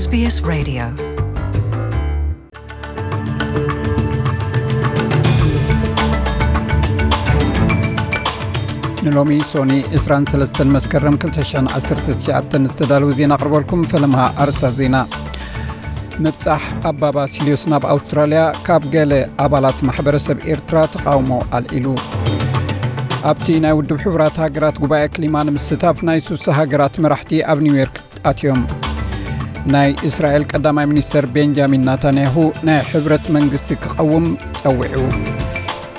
SBS Radio ንሎሚ ሶኒ 23 መስከረም 219 ዝተዳለዉ ዜና ኣቕርበልኩም ፈለምሃ ኣርስታት ዜና ምብጻሕ ኣባባ ሲልዮስ ናብ ኣውስትራልያ ካብ ገለ ኣባላት ማሕበረሰብ ኤርትራ ተቃውሞ ኣልዒሉ ኣብቲ ናይ ውድብ ሕቡራት ሃገራት ጉባኤ ክሊማ ንምስታፍ ናይ ሱሳ ሃገራት መራሕቲ ኣብ ኒውዮርክ ኣትዮም ናይ እስራኤል ቀዳማይ ሚኒስተር ቤንጃሚን ናታንያሁ ናይ ሕብረት መንግስቲ ክቐውም ጸዊዑ።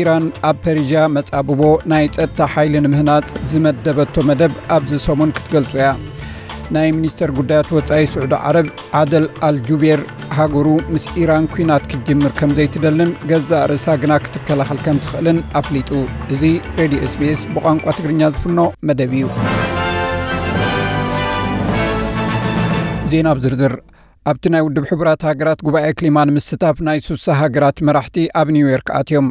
ኢራን ኣብ ፐሪዣ መጻብቦ ናይ ጸጥታ ሓይሊ ንምህናጽ ዝመደበቶ መደብ ኣብዚ ሰሙን ክትገልጹ እያ። ናይ ሚኒስተር ጉዳያት ወጻኢ ስዑዶ ዓረብ ዓደል ኣልጁቤር ሃገሩ ምስ ኢራን ኩናት ክትጅምር ከም ዘይትደልን ገዛእ ርእሳ ግና ክትከላኸል ከም ትኽእልን ኣፍሊጡ። እዚ ሬድዮ SBS ብቋንቋ ትግርኛ ዝፍኖ መደብ እዩ ዜና ብዝርዝር ኣብቲ ናይ ውድብ ሕቡራት ሃገራት ጉባኤ ክሊማ ንምስታፍ ናይ ሱሳ ሃገራት መራሕቲ ኣብ ኒውዮርክ ኣትዮም።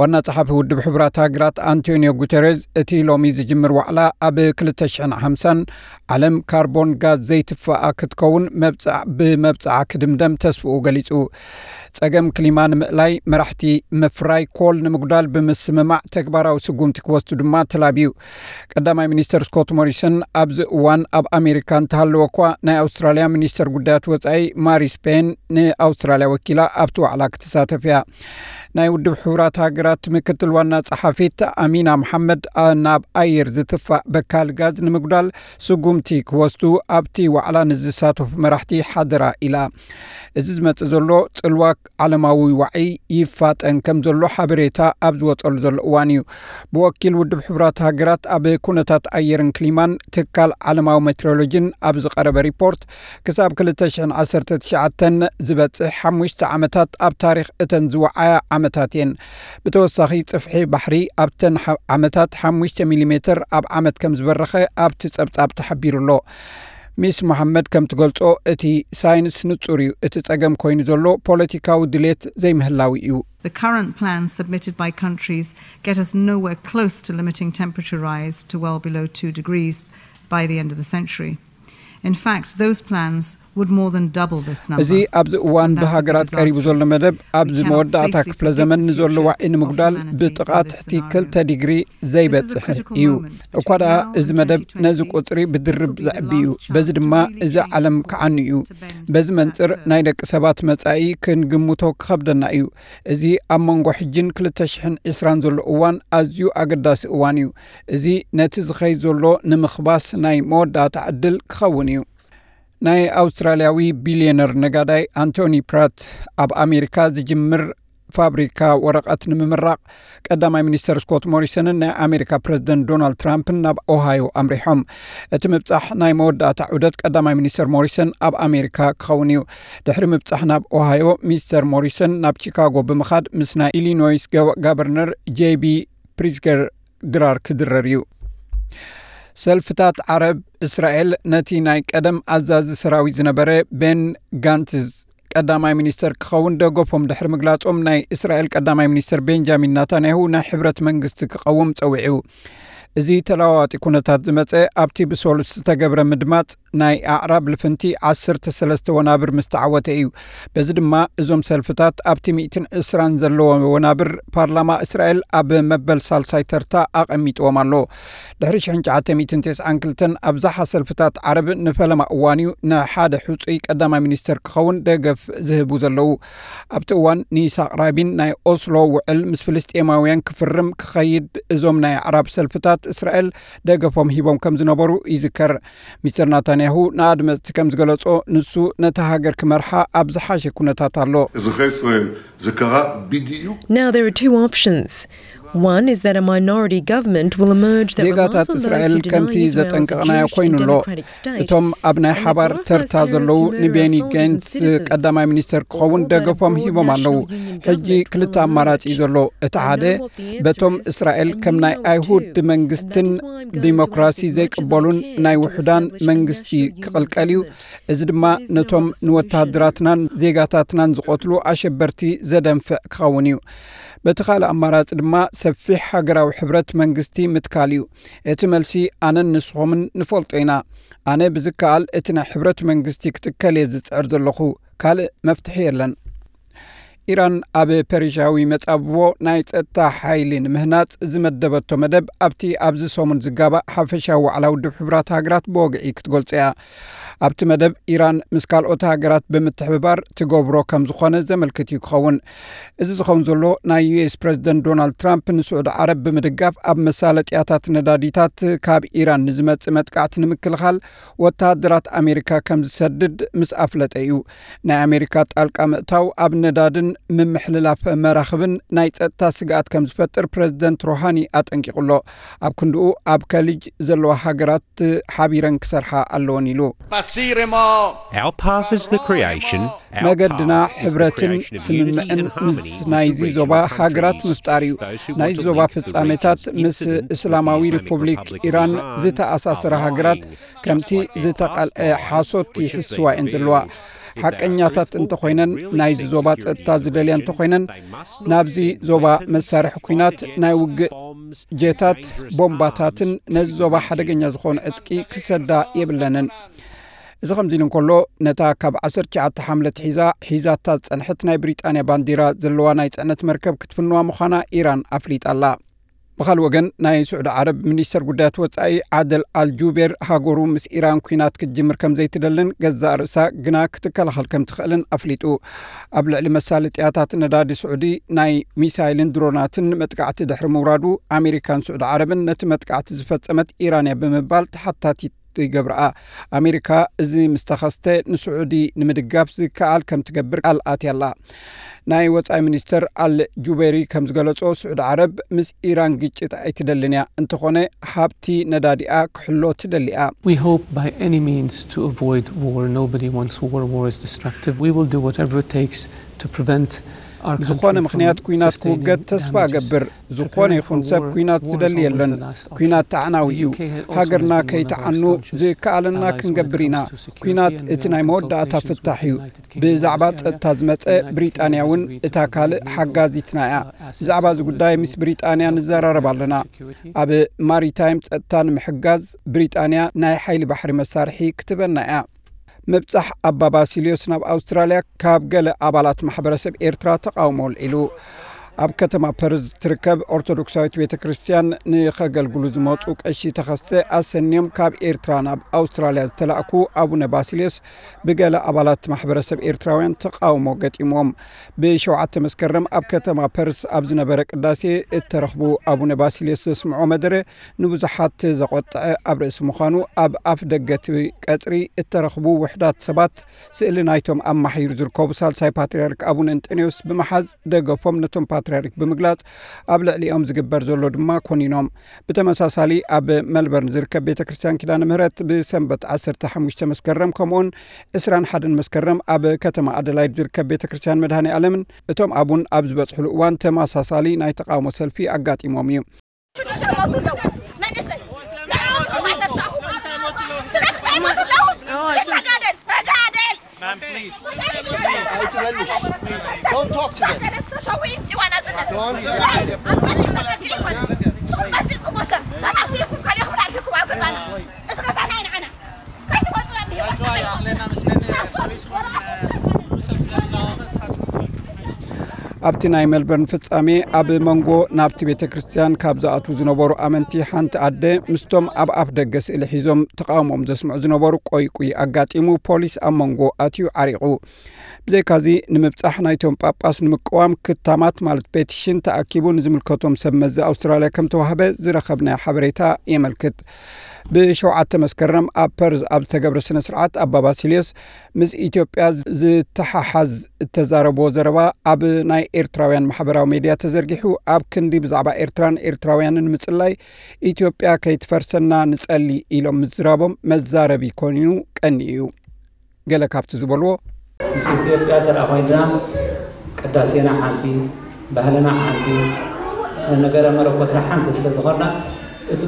ዋና ጸሓፊ ውድብ ሕቡራት ሃገራት አንቶኒዮ ጉተሬዝ እቲ ሎሚ ዝጅምር ዋዕላ ኣብ 250 ዓለም ካርቦን ጋዝ ዘይትፋኣ ክትከውን ብመብፅዓ ክድምደም ተስፍኡ ገሊጹ። ጸገም ክሊማ ንምእላይ መራሕቲ ምፍራይ coal ንምጉዳል ብምስምማዕ ተግባራዊ ስጉምቲ ክወስቱ ድማ ተላብዩ። ቀዳማይ ሚኒስተር ስኮት ሞሪሰን ኣብዚ እዋን ኣብ ኣሜሪካ እንተሃለወ እኳ ናይ ኣውስትራልያ ሚኒስተር ጉዳያት ወጻኢ ማሪስ ፔይን ንኣውስትራልያ ወኪላ ኣብቲ ዋዕላ ክትሳተፍ እያ ናይ ውድብ ሕቡራት ሃገራት ምክትል ዋና ጸሓፊት ኣሚና መሓመድ ናብ ኣየር ዝትፋእ በካል ጋዝ ንምጉዳል ስጉምቲ ክወስዱ ኣብቲ ዋዕላ ንዝሳተፉ መራሕቲ ሓደራ ኢላ እዚ ዝመጽእ ዘሎ ጽልዋ ዓለማዊ ዋዒ ይፋጠን ከም ዘሎ ሓበሬታ ኣብ ዝወጸሉ ዘሎ እዋን እዩ ብወኪል ውድብ ሕቡራት ሃገራት ኣብ ኩነታት ኣየርን ክሊማን ትካል ዓለማዊ ሜትሮሎጅን ኣብ ዝቐረበ ሪፖርት ክሳብ 219 ዝበጽሕ ሓሙሽተ ዓመታት ኣብ ታሪክ እተን ዝወዓያ ዓመታት እየን ብተወሳኺ ጽፍሒ ባሕሪ ኣብተን ዓመታት 5 ሚሜትር ኣብ ዓመት ከም ዝበረኸ ኣብቲ ጸብጻብ ተሓቢሩ ኣሎ ሚስ መሓመድ ከም ትገልጾ እቲ ሳይንስ ንጹር እዩ እቲ ጸገም ኮይኑ ዘሎ ፖለቲካዊ ድሌት ዘይምህላዊ እዩ The current plans submitted by countries get us nowhere close to limiting temperature rise to well below 2 degrees by the end of the century. In fact, those plans would more than double this number. እዚ ኣብዚ እዋን ብሃገራት ቀሪቡ ዘሎ መደብ ኣብዚ መወዳእታ ክፍለ ዘመን ንዘሎ ዋዒ ንምጉዳል ብጥቓ ትሕቲ 2 ዲግሪ ዘይበጽሕ እዩ እኳ ደኣ እዚ መደብ ነዚ ቁፅሪ ብድርብ ዘዕቢ እዩ በዚ ድማ እዚ ዓለም ክዓኒ እዩ በዚ መንፅር ናይ ደቂ ሰባት መጻኢ ክንግምቶ ክኸብደና እዩ እዚ ኣብ መንጎ ሕጅን 220 ዘሎ እዋን ኣዝዩ ኣገዳሲ እዋን እዩ እዚ ነቲ ዝኸይድ ዘሎ ንምኽባስ ናይ መወዳእታ ዕድል ክኸውን እዩ ናይ ኣውስትራልያዊ ቢልዮነር ነጋዳይ አንቶኒ ፕራት ኣብ ኣሜሪካ ዝጅምር ፋብሪካ ወረቐት ንምምራቕ። ቀዳማይ ሚኒስተር ስኮት ሞሪሰንን ናይ ኣሜሪካ ፕረዚደንት ዶናልድ ትራምፕን ናብ ኦሃዮ ኣምሪሖም። እቲ ምብጻሕ ናይ መወዳእታ ዑደት ቀዳማይ ሚኒስተር ሞሪሰን ኣብ ኣሜሪካ ክኸውን እዩ። ድሕሪ ምብጻሕ ናብ ኦሃዮ ሚስተር ሞሪሰን ናብ ቺካጎ ብምኻድ ምስ ናይ ኢሊኖይስ governor ጄቢ ፕሪትዝከር ድራር ክድረር እዩ ሰልፍታት ዓረብ እስራኤል ነቲ ናይ ቀደም ኣዛዚ ሰራዊት ዝነበረ ቤን ጋንትዝ ቀዳማይ ሚኒስተር ክኸውን ደገፎም ድሕሪ ምግላጾም ናይ እስራኤል ቀዳማይ ሚኒስተር ቤንጃሚን ናታንያሁ ናይ ሕብረት መንግስቲ ክቐውም ጸዊዑ እዚ ተለዋዋጢ ኩነታት ዝመፀ ኣብቲ ብሰሉስ ዝተገብረ ምድማፅ ናይ ኣዕራብ ልፍንቲ 13 ወናብር ምስ ተዓወተ እዩ። በዚ ድማ እዞም ሰልፍታት ኣብቲ 120 ዘለዎ ወናብር ፓርላማ እስራኤል ኣብ መበል ሳልሳይ ተርታ ኣቐሚጥዎም ኣሎ። ድሕሪ 1992 ኣብዛሓ ሰልፍታት ዓረብ ንፈለማ እዋን እዩ ንሓደ ሕፁይ ቀዳማይ ሚኒስተር ክኸውን ደገፍ ዝህቡ ዘለዉ። ኣብቲ እዋን ንይስቅ ራቢን ናይ ኦስሎ ውዕል ምስ ፍልስጤማውያን ክፍርም ክኸይድ እዞም ናይ ኣዕራብ ሰልፍታት እስራኤል ደገፎም ሂቦም ከም ዝነበሩ ይዝከር ሚስተር ናታንያሁ ንኣድመፅቲ ከም ዝገለጾ ንሱ ነቲ ሃገር ክመርሓ ኣብ ዝሓሸ ኩነታት ኣሎ ዜጋታት እስራኤል ከምቲ ዘጠንቀቕናዮ ኮይኑኣሎ እቶም ኣብ ናይ ሓባር ተርታ ዘለዉ ንቤኒ ጋንትዝ ቀዳማይ ሚኒስተር ክኸውን ደገፎም ሂቦም ኣለዉ። ሕጂ ክልተ ኣማራፂ እዩ ዘሎ። እቲ ሓደ በቶም እስራኤል ከም ናይ ኣይሁድ መንግስትን ዲሞክራሲ ዘይቅበሉን ናይ ውሕዳን መንግስቲ ክቕልቀል እዩ። እዚ ድማ ነቶም ንወተሃድራትናን ዜጋታትናን ዝቆትሉ ኣሸበርቲ ዘደንፍዕ ክኸውን እዩ። በቲ ካልእ ኣማራፂ ድማ ሰፊሕ ሃገራዊ ሕብረት መንግስቲ ምትካል እዩ። እቲ መልሲ ኣነን ንስኹምን ንፈልጦ ኢና። ኣነ ብዝከኣል እቲ ናይ ሕብረት መንግስቲ ክትከል እየ ዝፅዕር ዘለኹ። ካልእ መፍትሒ የለን ኢራን ኣብ ፐሪሻዊ መጻብቦ ናይ ጸጥታ ሓይሊ ንምህናጽ ዝመደበቶ መደብ ኣብቲ ኣብዚ ሰሙን ዝጋባእ ሓፈሻዊ ዋዕላ ውድብ ሕቡራት ሃገራት ብወግዒ ክትገልጾ እያ። ኣብቲ መደብ ኢራን ምስ ካልኦት ሃገራት ብምትሕብባር ትገብሮ ከም ዝኾነ ዘመልክት እዩ ክኸውን። እዚ ዝኸውን ዘሎ ናይ ዩኤስ ፕረዚደንት ዶናልድ ትራምፕ ንስዑድ ዓረብ ብምድጋፍ ኣብ መሳለጥያታት ነዳዲታት ካብ ኢራን ንዝመጽእ መጥቃዕቲ ንምክልኻል ወተሃደራት ኣሜሪካ ከም ዝሰድድ ምስ ኣፍለጠ እዩ። ናይ ኣሜሪካ ጣልቃ ምእታው ኣብ ነዳድን ምምሕልላፍ መራኽብን ናይ ጸጥታ ስግኣት ከም ዝፈጥር ፕረዚደንት ሮሃኒ ኣጠንቂቑሎ ኣብ ክንድኡ ኣብ ከልጅ ዘለዋ ሃገራት ሓቢረን ክሰርሓ ኣለዎን ኢሉ መገድና ሕብረትን ስምምዕን ምስ ናይዚ ዞባ ሃገራት ምፍጣር እዩ ናይዚ ዞባ ፍጻሜታት ምስ እስላማዊ ሪፑብሊክ ኢራን ዝተኣሳሰረ ሃገራት ከምቲ ዝተቓልዐ ሓሶት ይሕስዋ እየን ዘለዋ ሓቀኛታት እንተኾይነን ናይዚ ዞባ ጸጥታ ዝደልያ እንተኾይነን ናብዚ ዞባ መሳርሒ ኩናት ናይ ውግእ ጀታት ቦምባታትን ነዚ ዞባ ሓደገኛ ዝኾኑ ዕጥቂ ክሰዳ የብለንን። እዚ ከምዚ ኢሉ እንከሎ ነታ ካብ 19 ሓምለት ሒዛ ሒዛታ ዝጸንሐት ናይ ብሪጣንያ ባንዲራ ዘለዋ ናይ ጽዕነት መርከብ ክትፍንዋ ምዃና ኢራን ኣፍሊጣላ ብኻልእ ወገን ናይ ስዑድ ዓረብ ሚኒስተር ጉዳያት ወጻኢ ዓደል ኣልጁቤር ሃገሩ ምስ ኢራን ኩናት ክትጅምር ከም ዘይትደልን ገዛእ ርእሳ ግና ክትከላኸል ከም ትኽእልን ኣፍሊጡ። ኣብ ልዕሊ መሳለጥያታት ነዳዲ ስዑዲ ናይ ሚሳይልን ድሮናትን መጥቃዕቲ ድሕሪ ምውራዱ ኣሜሪካን ስዑድ ዓረብን ነቲ መጥቃዕቲ ዝፈጸመት ኢራንያ ብምባል ተሓታቲት ይገብርኣ ኣሜሪካ እዚ ምስ ተኸስተ ንስዑዲ ንምድጋፍ ዝከኣል ከም ትገብር ቃልኣት ኣላ ናይ ወፃኢ ሚኒስተር ኣልጁቤሪ ከም ዝገለጾ ስዑድ ዓረብ ምስ ኢራን ግጭት ኣይትደልን እያ እንተኾነ ሃብቲ ነዳዲኣ ክሕሎ ትደሊ እያ ዝኾነ ምክንያት ኩናት ክውገድ ተስፋ ገብር ዝኾነ ይኹን ሰብ ኩናት ዝደሊ የለን ኩናት ተዓናዊ እዩ ሃገርና ከይተዓኑ ዝከኣለና ክንገብር ኢና ኩናት እቲ ናይ መወዳእታ ፍታሕ እዩ ብዛዕባ ፀጥታ ዝመፀ ብሪጣንያ እውን እታ ካልእ ሓጋዚትና እያ ብዛዕባ እዚ ጉዳይ ምስ ብሪጣንያ ንዘራረብ ኣለና ኣብ ማሪታይም ፀጥታ ንምሕጋዝ ብሪጣንያ ናይ ሓይሊ ባሕሪ መሳርሒ ክትበና እያ ምብጻሕ ኣባ ባሲልዮስ ናብ ኣውስትራልያ ካብ ገለ ኣባላት ማሕበረሰብ ኤርትራ ተቃውሞ ኣልዒሉ ኣብ ከተማ ፐርዝ ትርከብ ኦርቶዶክሳዊት ቤተ ክርስትያን ንኸገልግሉ ዝመፁ ቀሺ ተኸስተ ኣሰኒዮም ካብ ኤርትራ ናብ ኣውስትራልያ ዝተላእኩ ኣቡነ ባሲልዮስ ብገለ ኣባላት ማሕበረሰብ ኤርትራውያን ተቃውሞ ገጢሞም ብሸውዓተ መስከረም ኣብ ከተማ ፐርስ ኣብ ዝነበረ ቅዳሴ እተረኽቡ ኣቡነ ባሲልዮስ ዘስምዖ መደረ ንብዙሓት ዘቆጥዐ ኣብ ርእሲ ምዃኑ ኣብ ኣፍ ደገቲ ቀጽሪ እተረኽቡ ውሕዳት ሰባት ስእሊ ናይቶም ኣማሒሩ ዝርከቡ ሳልሳይ ፓትርያርክ ኣቡነ እንጥኔዎስ ብምሓዝ ደገፎም ነቶም ፓትርያርክ ብምግላጽ ኣብ ልዕሊኦም ዝግበር ዘሎ ድማ ኮኒኖም። ብተመሳሳሊ ኣብ መልበርን ዝርከብ ቤተ ክርስትያን ኪዳነ ምህረት ብሰንበት 15 መስከረም ከምኡውን 21 መስከረም ኣብ ከተማ ኣደላይድ ዝርከብ ቤተ ክርስትያን መድሃኒ ዓለምን እቶም ኣቡን ኣብ ዝበጽሕሉ እዋን ተመሳሳሊ ናይ ተቃውሞ ሰልፊ ኣጋጢሞም እዩ Pronto. ኣብቲ ናይ ሜልበርን ፍጻሜ ኣብ መንጎ ናብቲ ቤተ ክርስትያን ካብ ዝኣትዉ ዝነበሩ ኣመንቲ ሓንቲ ኣደ ምስቶም ኣብ ኣፍ ደገ ስእሊ ሒዞም ተቃውሞም ዘስምዑ ዝነበሩ ቆይቁይ ኣጋጢሙ ፖሊስ ኣብ መንጎ ኣትዩ ዓሪቑ። ብዘይካዚ ንምብጻሕ ናይቶም ጳጳስ ንምቅዋም ክታማት ማለት petition ተኣኪቡ ንዝምልከቶም ሰብ መዚ ኣውስትራልያ ከም ተዋህበ ዝረኸብናዮ ሓበሬታ የመልክት። ብሸውዓተ መስከረም ኣብ ፐርዝ ኣብ ዝተገብረ ስነ ስርዓት ኣባ ባሲልዮስ ምስ ኢትዮጵያ ዝተሓሓዝ እተዛረብዎ ዘረባ ኣብ ናይ ኤርትራውያን ማሕበራዊ ሜድያ ተዘርጊሑ ኣብ ክንዲ ብዛዕባ ኤርትራን ኤርትራውያንን ንምጽላይ ኢትዮጵያ ከይትፈርሰና ንጸሊ ኢሎም ምዝራቦም መዛረቢ ኮይኑ ቀኒ እዩ ገለ ካብቲ ዝበልዎ ምስ ኢትዮጵያ ተረኣ ኮይንና ቅዳሴና ሓንቲ ባህልና ሓንቲ ነገረ መለኮትና ሓንቲ ስለ ዝኾና እቲ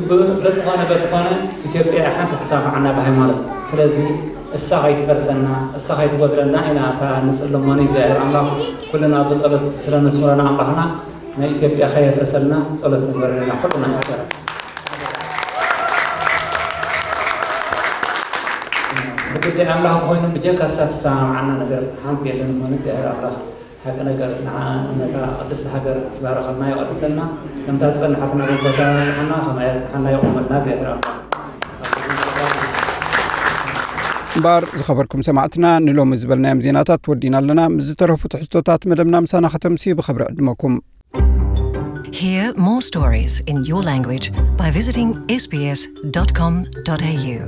በትኾነ በትኾነ ኢትዮጵያ ሓንቲ ትሰማዓና ብሃይማኖት። ስለዚ እሳ ከይትፈርሰና እሳ ከይትጎድለና ኢና እታ ንፅልሞኒ እግዚኣብሔር ኣምላኽ ኩልና ብፀሎት ስለ ነስምረና ኣምላኽና ናይ ኢትዮጵያ ከየፍረሰልና ፀሎት ንግበረልና ኩሉና ሓገራ ብጉዳይ ኣምላኽ ኮይኑ ብጀካ ሳ ተሰማምዓና ነገር ሓንቲ የለን ሆነ እግዚኣብሔር ኣምላኽ ሓቂ ነገር ነታ ቅድስቲ ሃገር ባረኸልና ይቐድሰልና ከምታ ዝፀንሓትና ቦታ ፅሓና ከማያ ፅሓና ይቆመልና እግዚኣብሔር ኣምላኽ እምበር ዝኸበርኩም ሰማዕትና ንሎሚ ዝበልናዮም ዜናታት ወዲና ኣለና ምስ ዝተረፉ ትሕዝቶታት መደብና ምሳና ኸተምሲ ብኽብሪ ዕድመኩም Hear more stories in your language by visiting sbs.com.au.